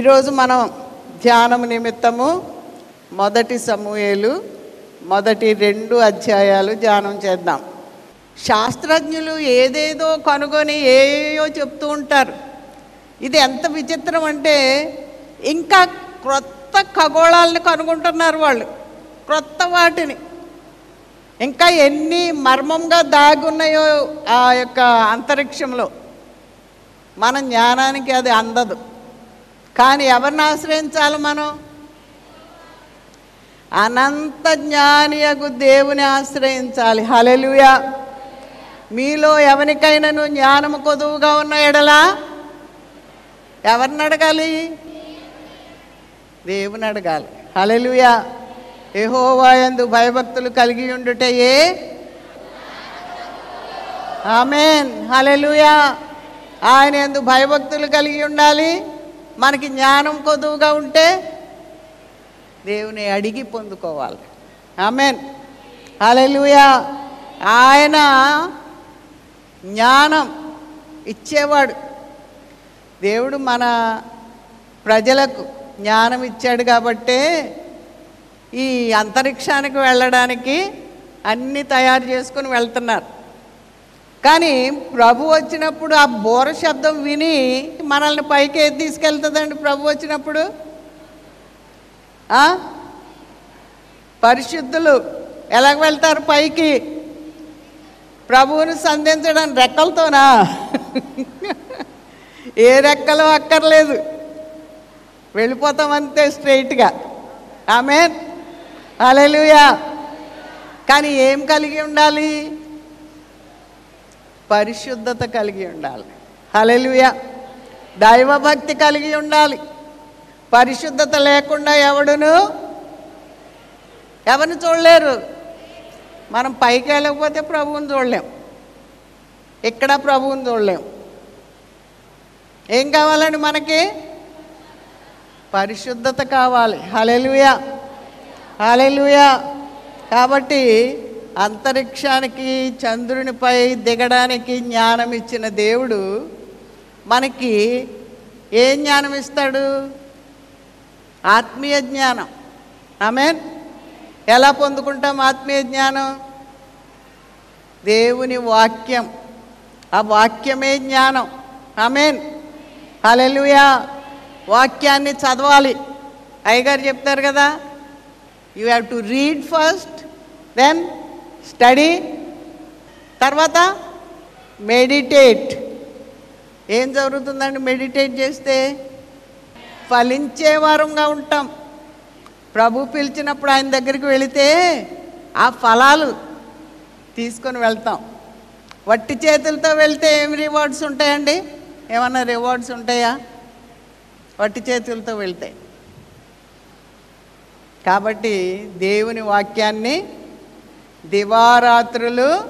ఈరోజు మనం ధ్యానం నిమిత్తము మొదటి సమూహలు మొదటి రెండు అధ్యాయాలు ధ్యానం చేద్దాం. శాస్త్రజ్ఞులు ఏదేదో కనుగొని ఏయో చెప్తూ ఉంటారు. ఇది ఎంత విచిత్రం అంటే ఇంకా క్రొత్త ఖగోళాలను కనుగొంటున్నారు వాళ్ళు. క్రొత్త వాటిని. ఇంకా ఎన్ని మర్మంగా దాగున్నాయో ఆ యొక్క అంతరిక్షంలో. మన జ్ఞానానికి అది అందదు. కానీ ఎవరిని ఆశ్రయించాలి మనం? అనంత జ్ఞానియగు దేవుని ఆశ్రయించాలి. హలెలుయా మీలో ఎవరికైనాను జ్ఞానము కొదువుగా ఉన్న ఎడలా? ఎవరిని అడగాలి? దేవుని అడగాలి. హలెలుయా యెహోవాయందు భయభక్తులు కలిగి ఉండుటయే? ఆమెన్. హలెలుయా ఆయన ఎందు భయభక్తులు కలిగి ఉండాలి? మనకి జ్ఞానం కొదువుగా ఉంటే దేవుని అడిగి పొందుకోవాలి. ఆమెన్. అలెలుయా ఆయన జ్ఞానం ఇచ్చేవాడు. దేవుడు మన ప్రజలకు జ్ఞానం ఇచ్చాడు కాబట్టే ఈ అంతరిక్షానికి వెళ్ళడానికి అన్నీ తయారు చేసుకుని వెళ్తున్నారు. కానీ ప్రభు వచ్చినప్పుడు ఆ బోర శబ్దం విని మనల్ని పైకి ఏది తీసుకెళ్తుందండి ప్రభు వచ్చినప్పుడు? పరిశుద్ధులు ఎలాగ వెళ్తారు పైకి? ప్రభువుని సంధించడం రెక్కలతోనా? ఏ రెక్కలు అక్కర్లేదు. వెళ్ళిపోతాం అంతే స్ట్రైట్గా ఆమె అలెలుయా కానీ ఏం కలిగి ఉండాలి? పరిశుద్ధత కలిగి ఉండాలి హలెలుయ దైవభక్తి కలిగి ఉండాలి పరిశుద్ధత లేకుండా ఎవడును ఎవరిని చూడలేరు మనం పైకి వెళ్ళకపోతే ప్రభువుని చూడలేం ఇక్కడ ప్రభువుని చూడలేం ఏం కావాలండి మనకి పరిశుద్ధత కావాలి హలెలుయా హలెలుయా కాబట్టి అంతరిక్షానికి చంద్రునిపై దిగడానికి జ్ఞానం ఇచ్చిన దేవుడు మనకి ఏ జ్ఞానం ఇస్తాడు ఆత్మీయ జ్ఞానం. ఆమెన్? ఎలా పొందుకుంటాం ఆత్మీయ జ్ఞానం? దేవుని వాక్యం. ఆ వాక్యమే జ్ఞానం. ఆమెన్? హలెలుయా వాక్యాన్ని చదవాలి. అయ్యగారు చెప్తారు కదా you have to read first then study తర్వాత మెడిటేట్ ఏం జరుగుతుందండి మెడిటేట్ చేస్తే ఫలించే వారంగా ఉంటాం. ప్రభు పిలిచినప్పుడు ఆయన దగ్గరికి వెళితే ఆ ఫలాలు తీసుకొని వెళ్తాం. వట్టి చేతులతో వెళ్తే ఏం రివార్డ్స్ ఉంటాయండి? ఏమన్నా రివార్డ్స్ ఉంటాయా? వట్టి చేతులతో వెళ్తే. కాబట్టి దేవుని వాక్యాన్ని దివారాత్రులు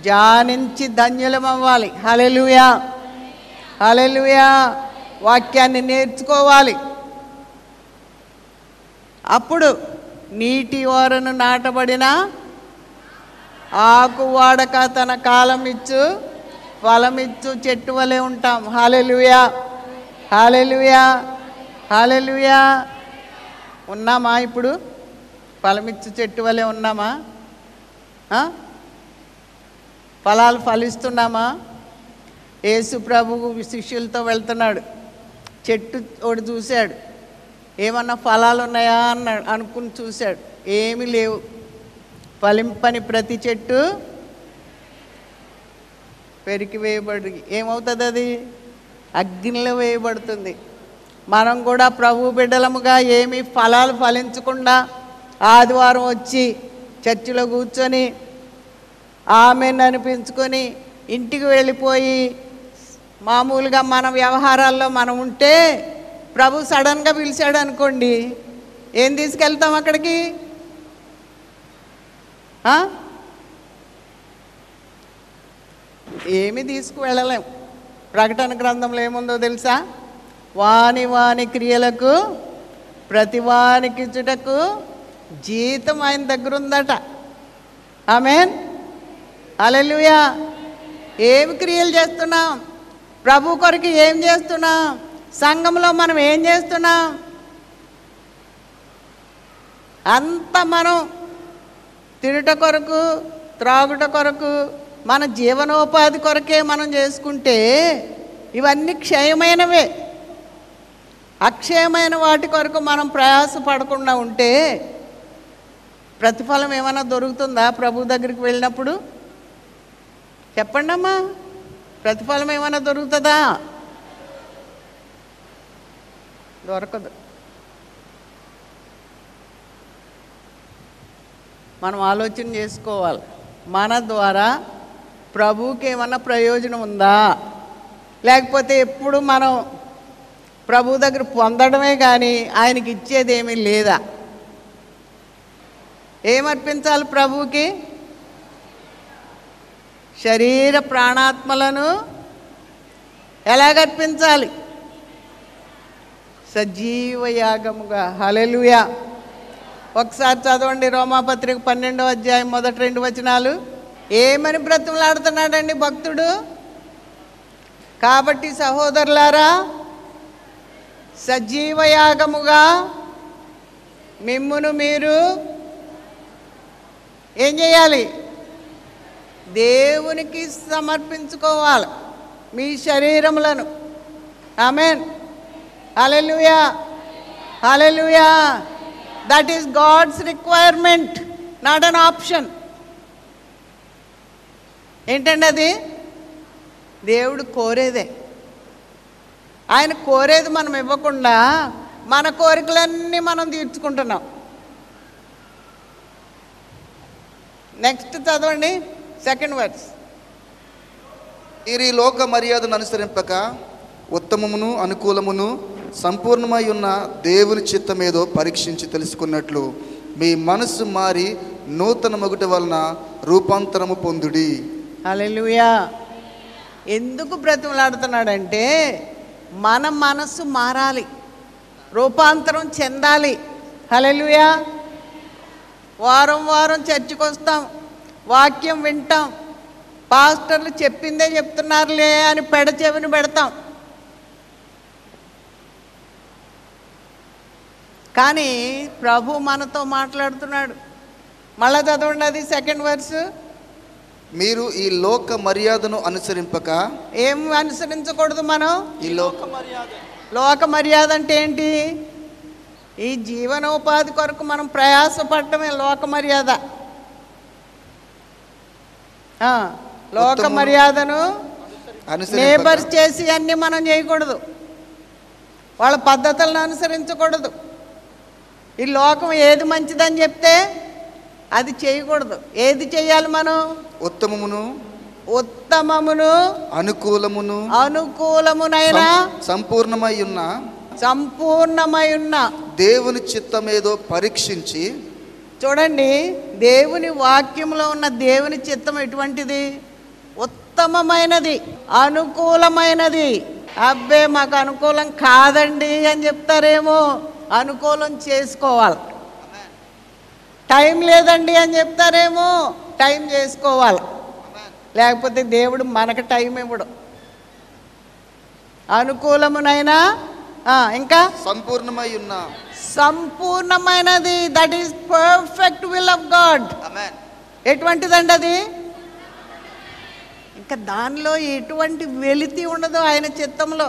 జానించి ధన్యులమవ్వాలి. హలెలుయా హలెలుయా వాక్యాన్ని నేర్చుకోవాలి. అప్పుడు నీటి ఓరను నాటబడిన ఆకు వాడక తన కాలం ఇచ్చు ఫలమిచ్చు చెట్టు వలె ఉంటాం. హాలెలుయా హాలెలుయా హాలెలుయా ఉన్నామా ఇప్పుడు? ఫలమిచ్చు చెట్టు వలె ఉన్నామా? ఫలాలు ఫలిస్తున్నామా? యేసు ప్రభువు శిష్యులతో వెళ్తున్నాడు. చెట్టు ఒకటి చూశాడు. ఏమన్నా ఫలాలు ఉన్నాయా అన్నాడు అనుకుని చూశాడు. ఏమీ లేవు. ఫలింపని ప్రతి చెట్టు పెరికి వేయబడి ఏమవుతుంది అది? అగ్నిలో వేయబడుతుంది. మనం కూడా ప్రభు బిడ్డలముగా ఏమీ ఫలాలు ఫలించకుండా ఆదివారం వచ్చి చర్చిలో కూర్చొని ఆమెను అనిపించుకొని ఇంటికి వెళ్ళిపోయి మామూలుగా మన వ్యవహారాల్లో మనం ఉంటే ప్రభు సడన్గా పిలిచాడు అనుకోండి. ఏం తీసుకెళ్తాం అక్కడికి? ఏమి తీసుకువెళ్ళలేం. ప్రకటన గ్రంథంలో ఏముందో తెలుసా? వాని వాని క్రియలకు ప్రతి వానికి జీతం ఆయన దగ్గర ఉందట. ఆమెన్. అలెలుయా ఏమి క్రియలు చేస్తున్నాం? ప్రభు కొరకు ఏం చేస్తున్నాం? సంఘంలో మనం ఏం చేస్తున్నాం? అంత మనం తినుట కొరకు త్రాగుట కొరకు మన జీవనోపాధి కొరకే మనం చేసుకుంటే ఇవన్నీ క్షయమైనవే. అక్షయమైన వాటి కొరకు మనం ప్రయాస పడకుండా ఉంటే ప్రతిఫలం ఏమైనా దొరుకుతుందా ప్రభు దగ్గరికి వెళ్ళినప్పుడు? చెప్పండి అమ్మా ప్రతిఫలం ఏమైనా దొరుకుతుందా? దొరకదు. మనం ఆలోచన చేసుకోవాలి. మన ద్వారా ప్రభువుకి ఏమన్నా ప్రయోజనం ఉందా? లేకపోతే ఎప్పుడు మనం ప్రభు దగ్గర పొందడమే కానీ ఆయనకి ఇచ్చేది ఏమీ లేదా? ఏమర్పించాలి ప్రభువుకి? శరీర ప్రాణాత్మలను ఎలాగర్పించాలి? సజీవ యాగముగా. హలెలుయా ఒకసారి చదవండి రోమాపత్రిక పన్నెండో అధ్యాయం మొదటి రెండు వచనాలు. ఏమని బ్రతిమలాడుతున్నాడండి భక్తుడు? కాబట్టి సహోదరులారా సజీవయాగముగా మిమ్మును మీరు ఏం చేయాలి? దేవునికి సమర్పించుకోవాలి మీ శరీరములను. Amen hallelujah hallelujah that is God's requirement not an option ఏంటండి అది? దేవుడు కోరేదే. ఆయన కోరేది మనం ఇవ్వకుండా మన కోరికలన్నీ మనం తీర్చుకుంటున్నాం. నెక్స్ట్ చదవండి సెకండ్ వర్డ్స్ మీరు ఈ లోక మర్యాదను అనుసరింపక ఉత్తమమును అనుకూలమును సంపూర్ణమై ఉన్న దేవుని చిత్తమేదో పరీక్షించి తెలుసుకున్నట్లు మీ మనస్సు మారి నూతన మొగుట వలన రూపాంతరము పొందుడి. హల్లెలూయా ఎందుకు బ్రతిమలాడుతున్నాడంటే మన మనస్సు మారాలి రూపాంతరం చెందాలి. హల్లెలూయా వారం వారం చర్చికి వస్తాం వాక్యం వింటాం పాస్టర్లు చెప్పిందే చెప్తున్నారులే అని పెడ చెవిని పెడతాం. కానీ ప్రభు మనతో మాట్లాడుతున్నాడు. మళ్ళా చదవండి అది సెకండ్ వర్స్ మీరు ఈ లోక మర్యాదను అనుసరింపక ఏం అనుసరించకూడదు మనం? ఈ లోక లోక మర్యాద అంటే ఏంటి? ఈ జీవనోపాధి కొరకు మనం ప్రయాసపడటమే లోక మర్యాద లోక. మర్యాదను నేబర్స్ చేసి అన్ని మనం చేయకూడదు. వాళ్ళ పద్ధతులను అనుసరించకూడదు. ఈ లోకం ఏది మంచిదని చెప్తే అది చేయకూడదు. ఏది చేయాలి మనం? ఉత్తమమును ఉత్తమమును అనుకూలమును అనుకూలమునైన సంపూర్ణమై ఉన్న సంపూర్ణమై ఉన్న దేవుని చిత్తమేదో పరీక్షించి చూడండి దేవుని వాక్యంలో ఉన్న దేవుని చిత్తం ఎటువంటిది? ఉత్తమమైనది అనుకూలమైనది. అబ్బే మాకు అనుకూలం కాదండి అని చెప్తారేమో. అనుకూలం చేసుకోవాలి. టైం లేదండి అని చెప్తారేమో. టైం చేసుకోవాలి. లేకపోతే దేవుడు మనకు టైం ఇవ్వడు. అనుకూలమునైనా ఇంకా? సంపూర్ణమై ఉన్న. సంపూర్ణమైనది. That is perfect will of God ఎటువంటిదండి అది ఇంకా దానిలో ఎటువంటి వెలితి ఉండదు ఆయన చిత్తంలో.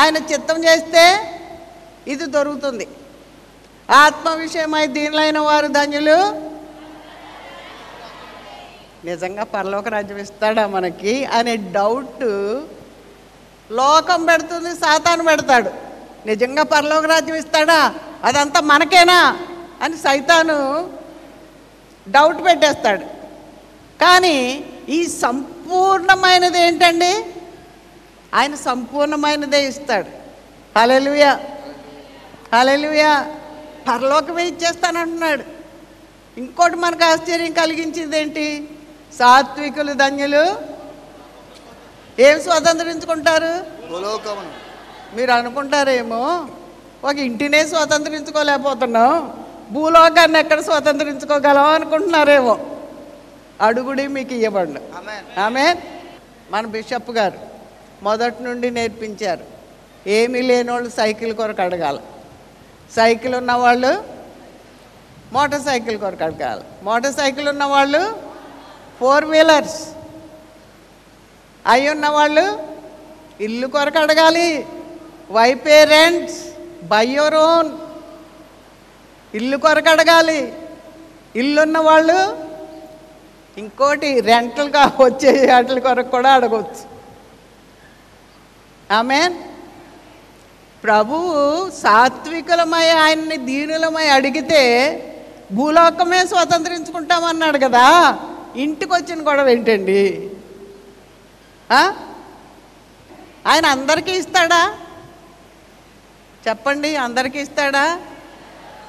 ఆయన చిత్తం చేస్తే ఇది దొరుకుతుంది. ఆత్మ విషయమై దీనిలైన వారు ధన్యులు. నిజంగా పరలోక రాజ్యం ఇస్తాడా మనకి అనే డౌట్ లోకం పెడుతుంది సాతాను పెడతాడు. నిజంగా పరలోక రాజ్యం ఇస్తాడా? అదంతా మనకేనా? అని సైతాను డౌట్ పెట్టేస్తాడు. కానీ ఈ సంపూర్ణమైనది ఏంటండి? ఆయన సంపూర్ణమైనదే ఇస్తాడు. హలెలుయా హలెలుయా పరలోకమే ఇచ్చేస్తానంటున్నాడు. ఇంకోటి మనకు ఆశ్చర్యం కలిగించింది ఏంటి? సాత్వికులు ధన్యులు. ఏం స్వతంత్రించుకుంటారు? భూలోకమును మీరు అనుకుంటారేమో ఒక ఇంటినే స్వతంత్రించుకోలేకపోతున్నాం భూలోకాన్ని ఎక్కడ స్వతంత్రించుకోగలం అనుకుంటున్నారేమో. అడుగుడి మీకు ఇవ్వబడు ఆమె మన బిషప్ గారు మొదటి నుండి నేర్పించారు ఏమీ లేనోళ్ళు సైకిల్ కొరకు అడగాలి. సైకిల్ ఉన్నవాళ్ళు మోటార్ సైకిల్ కొరకు అడగాలి. మోటార్ సైకిల్ ఉన్నవాళ్ళు ఫోర్ వీలర్స్. అయి ఉన్నవాళ్ళు ఇల్లు కొరకు అడగాలి. Why parents buy your own ఇల్లు కొరకు అడగాలి. ఇల్లున్న వాళ్ళు ఇంకోటి రెంటల్గా వచ్చే వాటి కొరకు కూడా అడగవచ్చు ఆమెన్ ప్రభువు సాత్వికులమై ఆయన్ని దీనులమై అడిగితే భూలోకమే స్వతంత్రించుకుంటామన్నాడు కదా. ఇంటికి వచ్చిన గొడవ ఏంటండి? ఆయన అందరికీ ఇస్తాడా? చెప్పండి అందరికీ ఇస్తాడా?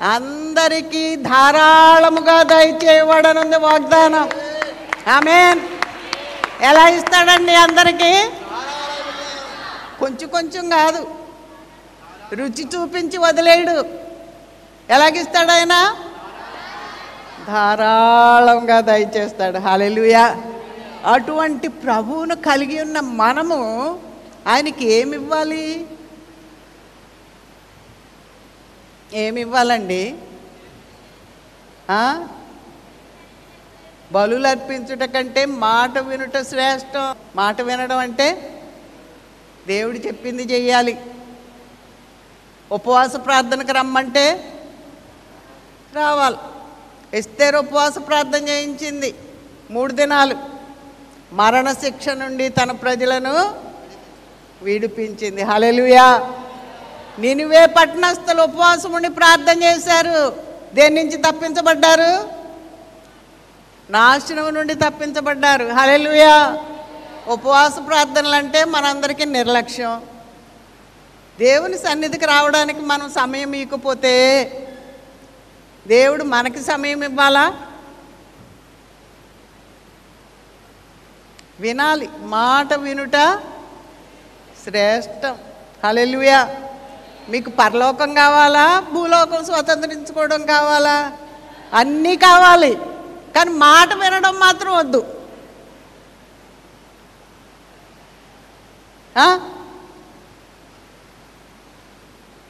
అందరికీ ధారాళముగా దయచేయబడనుంది వాగ్దానం. ఆమెన్. ఎలా ఇస్తాడండి అందరికీ? కొంచెం కొంచెం కాదు. రుచి చూపించి వదిలేడు ఎలాగిస్తాడు ఆయన? ధారాళంగా దయచేస్తాడు. హాలెలుయా అటువంటి ప్రభువును కలిగి ఉన్న మనము ఆయనకి ఏమి ఇవ్వాలి ఏమి ఇవ్వాలండి బలులు అర్పించుట కంటే మాట వినుట శ్రేష్టం. మాట వినడం అంటే దేవుడు చెప్పింది చెయ్యాలి. ఉపవాస ప్రార్థనకు రమ్మంటే రావాలి. ఎస్తేరు ఉపవాస ప్రార్థన చేయించింది మూడు దినాలు. మరణశిక్ష నుండి తన ప్రజలను విడిపించింది. హలెలుయా నినివే పట్టణస్థులు ఉపవాసం ఉండి ప్రార్థన చేశారు. దేని నుంచి తప్పించబడ్డారు? నాశనం నుండి తప్పించబడ్డారు. హలెలుయా ఉపవాస ప్రార్థనలు అంటే మనందరికీ నిర్లక్ష్యం. దేవుని సన్నిధికి రావడానికి మనం సమయం ఇవ్వకపోతే దేవుడు మనకి సమయం ఇవ్వాలా? వినాలి. మాట వినుట శ్రేష్టం. హలెలుయా మీకు పరలోకం కావాలా? భూలోకం స్వతంత్రించుకోవడం కావాలా? అన్నీ కావాలి. కానీ మాట వినడం మాత్రం వద్దు.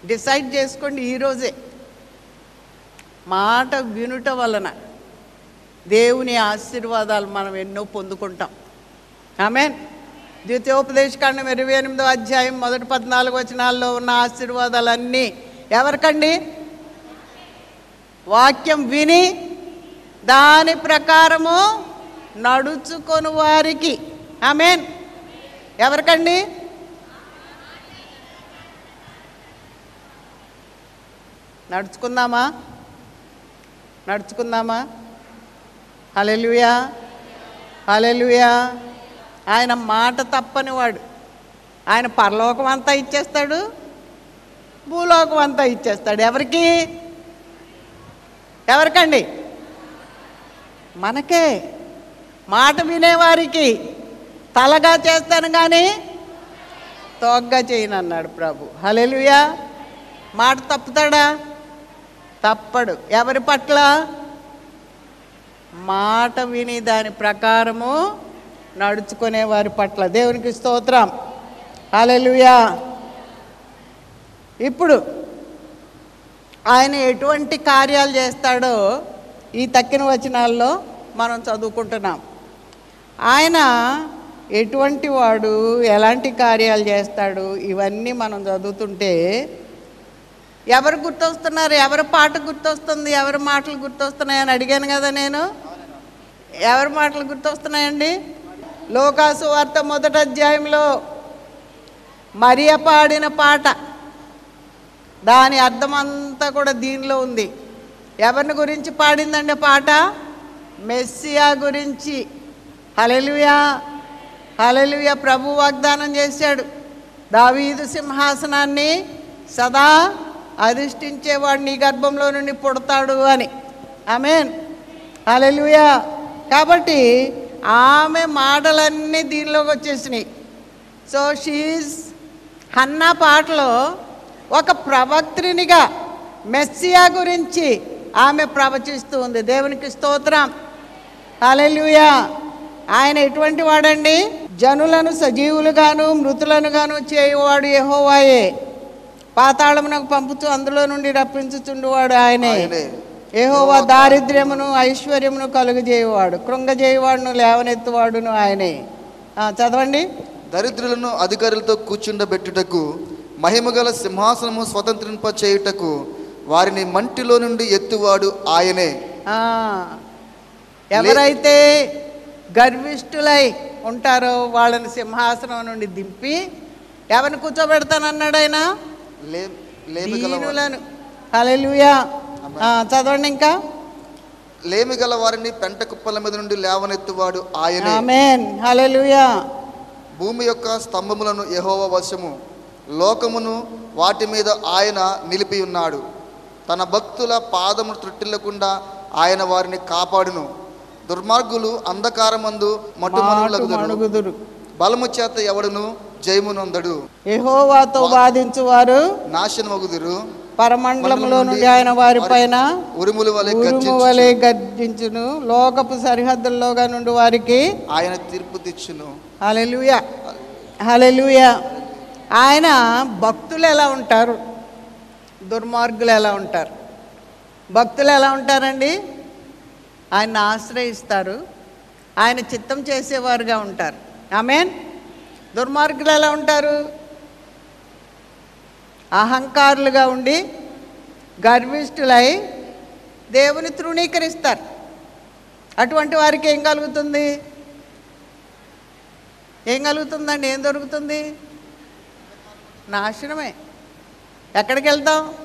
డిసైడ్ చేసుకోండి ఈరోజే మాట వినుట వలన దేవుని ఆశీర్వాదాలు మనం ఎన్నో పొందుకుంటాం. ఆమెన్. ద్వితీయోపదేశకాండం ఇరవై ఎనిమిదో అధ్యాయం మొదటి పద్నాలుగు వచనాల్లో ఉన్న ఆశీర్వాదాలన్నీ ఎవరికండి? వాక్యం విని దాని ప్రకారము నడుచుకొని వారికి. ఆమెన్. ఎవరికండి? నడుచుకుందామా? నడుచుకుందామా? హలెలుయా హలెలుయా ఆయన మాట తప్పని వాడు ఆయన పరలోకం అంతా ఇచ్చేస్తాడు భూలోకం అంతా ఇచ్చేస్తాడు. ఎవరికి? ఎవరికండి? మనకే. మాట వినేవారికి తలగా చేస్తాను కానీ తోగ్గా చేయను అన్నాడు ప్రభు. హలెలుయా మాట తప్పుతాడా? తప్పడు. ఎవరి పట్ల? మాట విని దాని ప్రకారము నడుచుకునే వారి పట్ల దేవునికి స్తోత్రం. అలెలుయా ఇప్పుడు ఆయన ఎటువంటి కార్యాలు చేస్తాడో ఈ తక్కిన వచనాల్లో మనం చదువుకుంటున్నాం. ఆయన ఎటువంటి వాడు ఎలాంటి కార్యాలు చేస్తాడు ఇవన్నీ మనం చదువుతుంటే ఎవరు గుర్తొస్తున్నారు? ఎవరి పాట గుర్తొస్తుంది? ఎవరి మాటలు గుర్తొస్తున్నాయని అడిగాను కదా నేను. ఎవరి మాటలు గుర్తొస్తున్నాయండి? లోకాసు వార్త మొదటి అధ్యాయంలో మరియ పాడిన పాట. దాని అర్థమంతా కూడా దీనిలో ఉంది. ఎవరిని గురించి పాడిందండి పాట? మెస్సియా గురించి. హలెలుయా హలెలుయా ప్రభు వాగ్దానం చేశాడు. దావీదు సింహాసనాన్ని సదా అధిష్ఠించేవాడు నీ గర్భంలో నుండి పుడతాడు అని. ఆమెన్. హలెలుయా కాబట్టి ఆమె మాటలన్నీ దీనిలోకి వచ్చేసినాయి. సో షీజ్ హన్నా పాటలో ఒక ప్రవక్త్రినిగా మెస్సియా గురించి ఆమె ప్రవచిస్తూ ఉంది. దేవునికి స్తోత్రం. అలెలుయా ఆయన ఎటువంటి వాడండి? జనులను సజీవులుగాను మృతులనుగాను చేయువాడు యెహోవాయే. పాతాళమునకు పంపుతూ అందులో నుండి రప్పించుచుండువాడు ఆయనే. యెహోవా దారిద్ర్యమును ఐశ్వర్యమును కలుగజేయువాడు. కృంగజేయువాడును లేవనెత్తువాడును ఆయనే. చదవండి. దరిద్రులను అధికారులతో కూర్చుండబెట్టుటకు మహిమగల సింహాసనము స్వతంత్రింప చేయుటకు వారిని మంటిలో నుండి ఎత్తువాడు ఆయనే. ఎవరైతే గర్విష్ఠులై ఉంటారో వాళ్ళని సింహాసనం నుండి దింపి ఎవరిని కూర్చోబెడతానన్నాడు ఆయన? లే లేమిగల దీనులను. హల్లెలూయా. ఆ, చదవండి ఇంకా. లేమిగల వారిని పెంట కుప్పల మీద నుండి లేవనెత్తువాడు ఆయనే. ఆమెన్ హల్లెలూయా భూమి యొక్క స్తంభములను యెహోవ వశము. లోకమును వాటి మీద ఆయన నిలిపి ఉన్నాడు. తన భక్తుల పాదమును త్రుట్టిల్లకుండా ఆయన వారిని కాపాడును. దుర్మార్గులు అంధకారమందు మాటు మటుమనులగుదురు మణుగుదురు బలము చేత ఎవడును? జయమునందడు. యెహోవాతో వాదించువారు నాశనమగుదురు. పరమండలంలో నుండి ఆయన వారిపైన ఉరుముల వలె గర్జించును. లోకపు సరిహద్దుల్లోగా నుండి వారికి ఆయన తీర్పు తెచ్చును హల్లెలూయా. ఆయన భక్తులు ఎలా ఉంటారు? దుర్మార్గులు ఎలా ఉంటారు? భక్తులు ఎలా ఉంటారండి? ఆయన్ని ఆశ్రయిస్తారు. ఆయన చిత్తం చేసేవారుగా ఉంటారు. ఆమెన్. దుర్మార్గులు ఎలా ఉంటారు? అహంకారులుగా ఉండి గర్విష్ఠులై దేవుని తృణీకరిస్తారు. అటువంటి వారికి ఏం కలుగుతుంది? ఏం కలుగుతుందండి? ఏం దొరుకుతుంది? నాశనమే. ఎక్కడికి వెళ్తాం?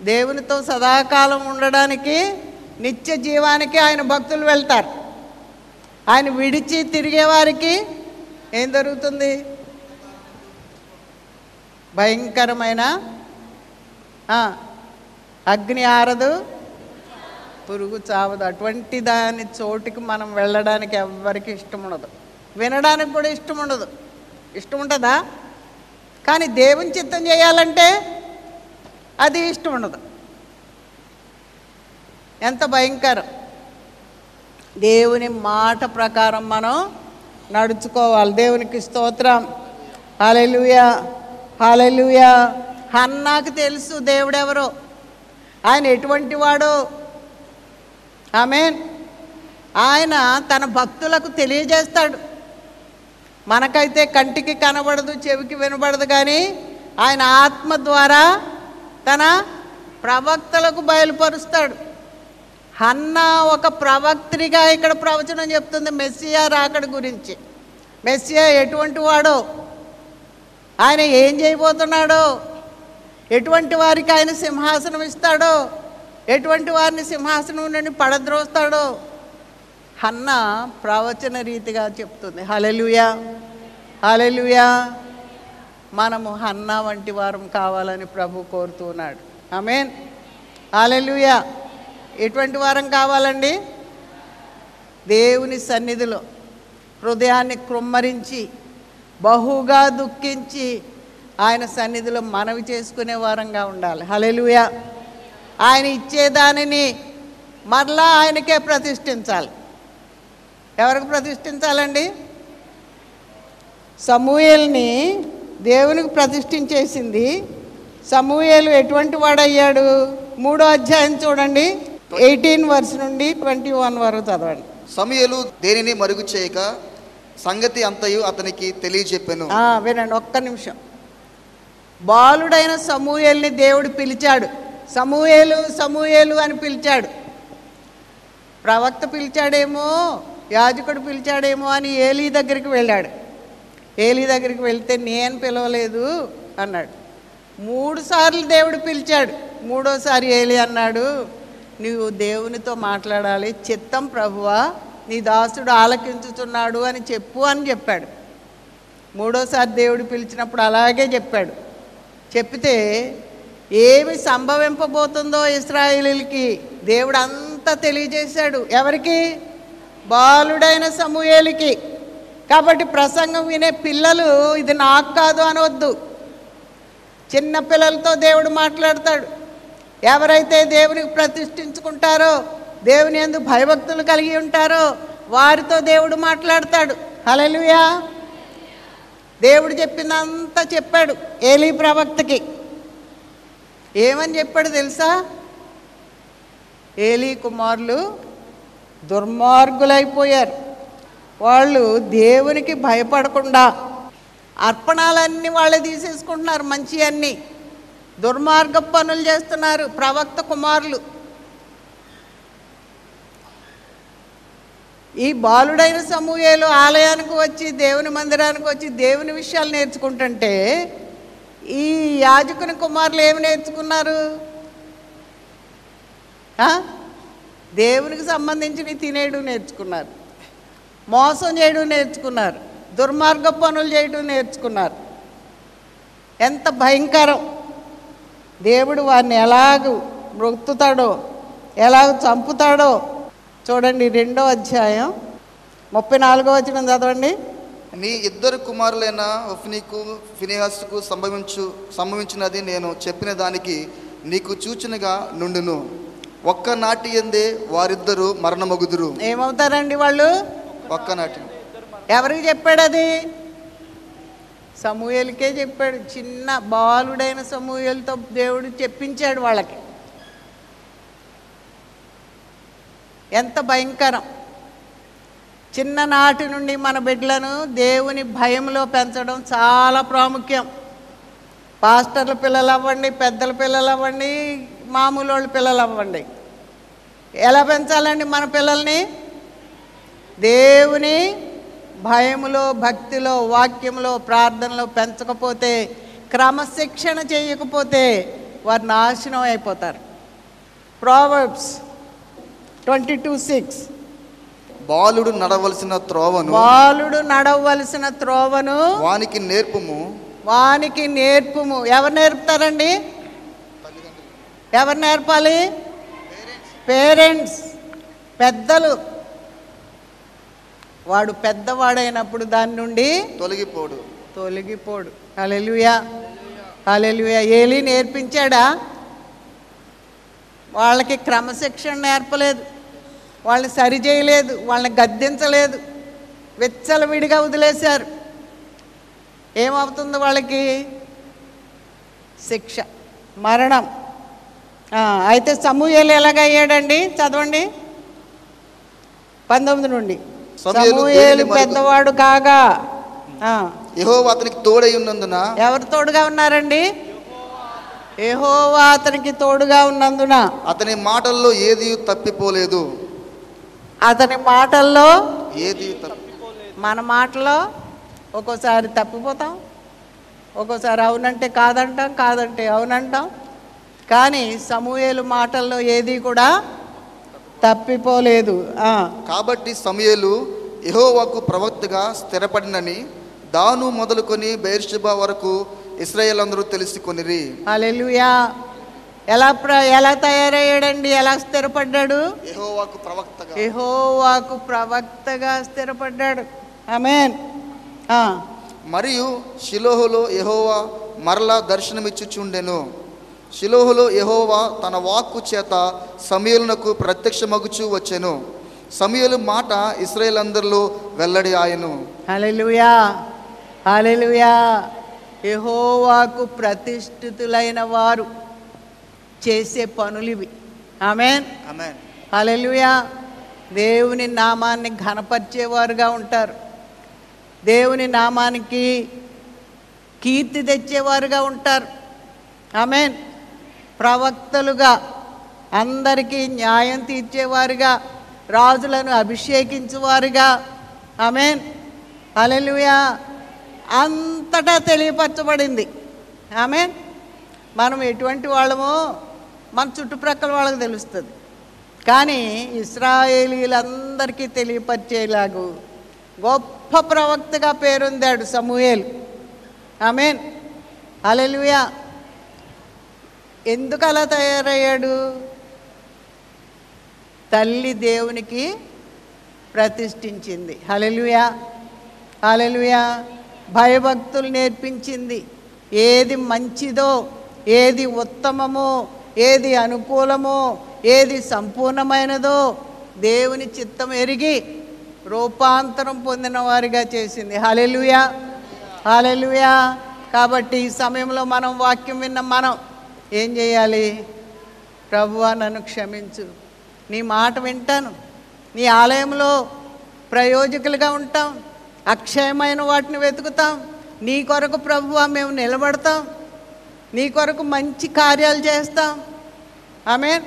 దేవునితో సదాకాలం ఉండడానికి నిత్య జీవానికి ఆయన భక్తులు వెళ్తారు. ఆయన విడిచి తిరిగేవారికి ఏం జరుగుతుంది? భయంకరమైన అగ్ని ఆరదు పురుగు చావదు. అటువంటి దాని చోటికి మనం వెళ్ళడానికి ఎవ్వరికి ఇష్టం ఉండదు. వినడానికి కూడా ఇష్టం ఉండదు. ఇష్టం ఉంటుందా? కానీ దేవుని చిత్తం చేయాలంటే అది ఇష్టం ఉండదు. ఎంత భయంకరం. దేవుని మాట ప్రకారం మనం నడుచుకోవాలి. దేవునికి స్తోత్రం. హాలెలుయా హాలెలుయా హన్నాకు తెలుసు దేవుడెవరో. ఆయన ఎటువంటి వాడో. ఆమెన్. ఆయన తన భక్తులకు తెలియజేస్తాడు. మనకైతే కంటికి కనబడదు చెవికి వినబడదు కానీ ఆయన ఆత్మ ద్వారా తన ప్రవక్తలకు బయలుపరుస్తాడు. హన్న ఒక ప్రవక్త్రిగా ఇక్కడ ప్రవచనం చెప్తుంది. మెస్సియా రాకడ గురించి. మెస్సియా ఎటువంటి వాడో? ఆయన ఏం చేయబోతున్నాడో? ఎటువంటి వారికి ఆయన సింహాసనం ఇస్తాడో? ఎటువంటి వారిని సింహాసనం నుండి పడద్రోస్తాడో? హన్న ప్రవచన రీతిగా చెప్తుంది. హలెలుయా హలెలుయా మనము హన్న వంటి వారం కావాలని ప్రభు కోరుతున్నాడు మీన్ హలెలుయా ఎటువంటి వారం కావాలండి? దేవుని సన్నిధిలో హృదయాన్ని కృమ్మరించి బహుగా దుఃఖించి ఆయన సన్నిధిలో మనవి చేసుకునే వారంగా ఉండాలి. హలెలుయా ఆయన ఇచ్చేదానిని మరలా ఆయనకే ప్రతిష్ఠించాలి. ఎవరికి ప్రతిష్ఠించాలండి? సమూయల్ని దేవునికి ప్రతిష్ఠించేసింది. సమూయేలు ఎటువంటి వాడయ్యాడు? మూడో అధ్యాయం చూడండి. ఎయిటీన్ వర్స్ నుండి ట్వంటీ వన్ వరకు చదవండి. సమయలు దేనిని మరుగు చేయక సంగతి అంతయు అతనికి తెలియజెప్పెను. వినండి ఒక్క నిమిషం. బాలుడైన సమూయేల్ని దేవుడు పిలిచాడు. సమూయేలు సమూయేలు అని పిలిచాడు. ప్రవక్త పిలిచాడేమో యాజకుడు పిలిచాడేమో అని ఏలీ దగ్గరికి వెళ్ళాడు. ఏలీ దగ్గరికి వెళ్తే నేను పిలవలేదు అన్నాడు. మూడు సార్లు దేవుడు పిలిచాడు. మూడోసారి ఏలి అన్నాడు నీవు దేవునితో మాట్లాడాలి. చిత్తం ప్రభువా నీ దాసుడు ఆలకించుతున్నాడు అని చెప్పు అని చెప్పాడు. మూడోసారి దేవుడు పిలిచినప్పుడు అలాగే చెప్పాడు. చెప్తే ఏమి సంభవింపబోతుందో ఇస్రాయిలీలకి దేవుడు అంతా తెలియజేశాడు. ఎవరికి? బాలుడైన సమూహేలికి కాబట్టి ప్రసంగం వినే పిల్లలు ఇది నాకు కాదు అనవద్దు చిన్న పిల్లలతో దేవుడు మాట్లాడతాడు. ఎవరైతే దేవునికి ప్రతిష్ఠించుకుంటారో దేవుని ఎందు భయభక్తులు కలిగి ఉంటారో వారితో దేవుడు మాట్లాడతాడు. హలలుయా దేవుడు చెప్పినంతా చెప్పాడు ఏలీ ప్రవక్తకి. ఏమని చెప్పాడు తెలుసా? ఏలీ కుమారులు దుర్మార్గులైపోయారు. వాళ్ళు దేవునికి భయపడకుండా అర్పణాలన్నీ వాళ్ళే తీసేసుకుంటున్నారు మంచి అన్నీ. దుర్మార్గ పనులు చేస్తున్నారు ప్రవక్త కుమారులు. ఈ బాలుడైన సమూహేలు ఆలయానికి వచ్చి దేవుని మందిరానికి వచ్చి దేవుని విషయాలు నేర్చుకుంటుంటే ఈ యాజకుని కుమారులు ఏమి నేర్చుకున్నారు? దేవునికి సంబంధించినవి తినేయడం నేర్చుకున్నారు. మోసం చేయడం నేర్చుకున్నారు. దుర్మార్గ పనులు చేయడం నేర్చుకున్నారు. ఎంత భయంకరం. దేవుడు వారిని ఎలాగ మృక్తుతాడో ఎలాగ చంపుతాడో చూడండి రెండో అధ్యాయం. ముప్పై నాలుగో వచనం చదవండి. నీ ఇద్దరు కుమారులైన ఒఫ్నీకు ఫినిహాస్కు సంభవించు సంభవించినది నేను చెప్పిన దానికి నీకు సూచనగా నుండును. ఒక్క నాటి ఎందే వారిద్దరూ మరణమగుదురు. ఏమవుతారండి వాళ్ళు? ఒక్క నాటి ఎవరికి చెప్పాడు అది సమూహలకే చెప్పాడు చిన్న బాలుడైన సమూహలతో దేవుడు చెప్పించాడు వాళ్ళకి. ఎంత భయంకరం. చిన్ననాటి నుండి మన బిడ్డలను దేవుని భయంలో పెంచడం చాలా ప్రాముఖ్యం. పాస్టర్ల పిల్లలు అవ్వండి పెద్దల పిల్లలు అవ్వండి మామూలు వాళ్ళ పిల్లలు అవ్వండి ఎలా పెంచాలండి మన పిల్లల్ని? దేవుని భయములో భక్తిలో వాక్యంలో ప్రార్థనలో పెంచకపోతే క్రమశిక్షణ చేయకపోతే వారు నాశనం అయిపోతారు. ప్రావర్బ్స్ ట్వంటీ టూ సిక్స్ బాలుడు నడవలసిన త్రోవను బాలుడు నడవలసిన త్రోవను వానికి నేర్పుము. వానికి నేర్పుము. ఎవరు నేర్పుతారండి? ఎవరు నేర్పాలి? పేరెంట్స్ పెద్దలు. వాడు పెద్దవాడైనప్పుడు దాని నుండి తొలగిపోడు. తొలగిపోడు. హలెలుయా హలెలుయా ఏలి నేర్పించాడా? వాళ్ళకి క్రమశిక్షణ నేర్పలేదు. వాళ్ళని సరి చేయలేదు. వాళ్ళని గద్దించలేదు. విచ్చలవిడిగా వదిలేశారు. ఏమవుతుంది వాళ్ళకి? శిక్ష. మరణం. అయితే సమూహలు ఎలాగయ్యాడండి? చదవండి. పంతొమ్మిది నుండి. సమూహేలు పెద్దవాడు కాగా. యహో అతనికి తోడై ఉన్నందున ఎవరు తోడుగా ఉన్నారండి? ఏహోవా అతనికి తోడుగా ఉన్నందున. అతని మాటల్లో ఏది తప్పిపోలేదు. అతని మాటల్లో ఏది మన మాటలో ఒక్కోసారి తప్పిపోతాం. ఒక్కోసారి అవునంటే కాదంటాం కాదంటే అవునంటాం. కానీ సమూహేలు మాటల్లో ఏది కూడా తప్పిపోలేదు. కాబట్టి సమయలు యెహోవాకు ప్రవక్తగా స్థిరపడినని దాను మొదలుకొని బెయిర్షెబా వరకు ఇస్రాయేల్ అందరూ తెలుసుకొనిరి. హల్లెలూయా. ఎలా ప్ర ఎలా తయారయ్యాడండి? ఎలా స్థిరపడ్డాడు? యెహోవాకు ప్రవక్తగా. యెహోవాకు ప్రవక్తగా స్థిరపడ్డాడు. ఆమేన్. మరియు షిలోహులో యెహోవా మరలా దర్శనమిచ్చుచుండెను. షిలోహులో యెహోవా తన వాక్కు చేత సమయలునకు ప్రత్యక్షమగుచూ వచ్చెను. సమయలు మాట ఇస్రాయేల్ అందరిలో వెల్లడి ఆయను. యెహోవాకు ప్రతిష్ఠితులైన వారు చేసే పనులు ఇవి ఆమెన్. ఆమేన్. హల్లెలూయా. దేవుని నామాన్ని ఘనపరిచేవారుగా ఉంటారు. దేవుని నామానికి కీర్తి తెచ్చేవారుగా ఉంటారు. ఆమెన్. ప్రవక్తలుగా అందరికీ న్యాయం తీర్చేవారుగా రాజులను అభిషేకించేవారుగా. ఆమెన్. అలెలుయా అంతటా తెలియపరచబడింది. ఆమెన్. మనం ఎటువంటి వాళ్ళమో మన చుట్టుప్రక్కల వాళ్ళకి తెలుస్తుంది. కానీ ఇస్రాయేలీలందరికీ తెలియపరిచేలాగు గొప్ప ప్రవక్తగా పేరొందాడు సమూయేలు. ఆమెన్. అలెలుయా ఎందుకు అలా తయారయ్యాడు? తల్లి దేవునికి ప్రతిష్ఠించింది. హలలుయా హలలుయా భయభక్తులు నేర్పించింది. ఏది మంచిదో ఏది ఉత్తమమో ఏది అనుకూలమో ఏది సంపూర్ణమైనదో దేవుని చిత్తం ఎరిగి రూపాంతరం పొందిన వారిగా చేసింది. హలెలుయా హలెలుయా కాబట్టి ఈ సమయంలో మనం వాక్యం విన్న మనం ఏం చేయాలి? ప్రభువా నన్ను క్షమించు. నీ మాట వింటాను. నీ ఆలయంలో ప్రయోజకులుగా ఉంటాం. అక్షయమైన వాటిని వెతుకుతాం. నీ కొరకు ప్రభువా మేము నిలబడతాం. నీ కొరకు మంచి కార్యాలు చేస్తాం. ఆమె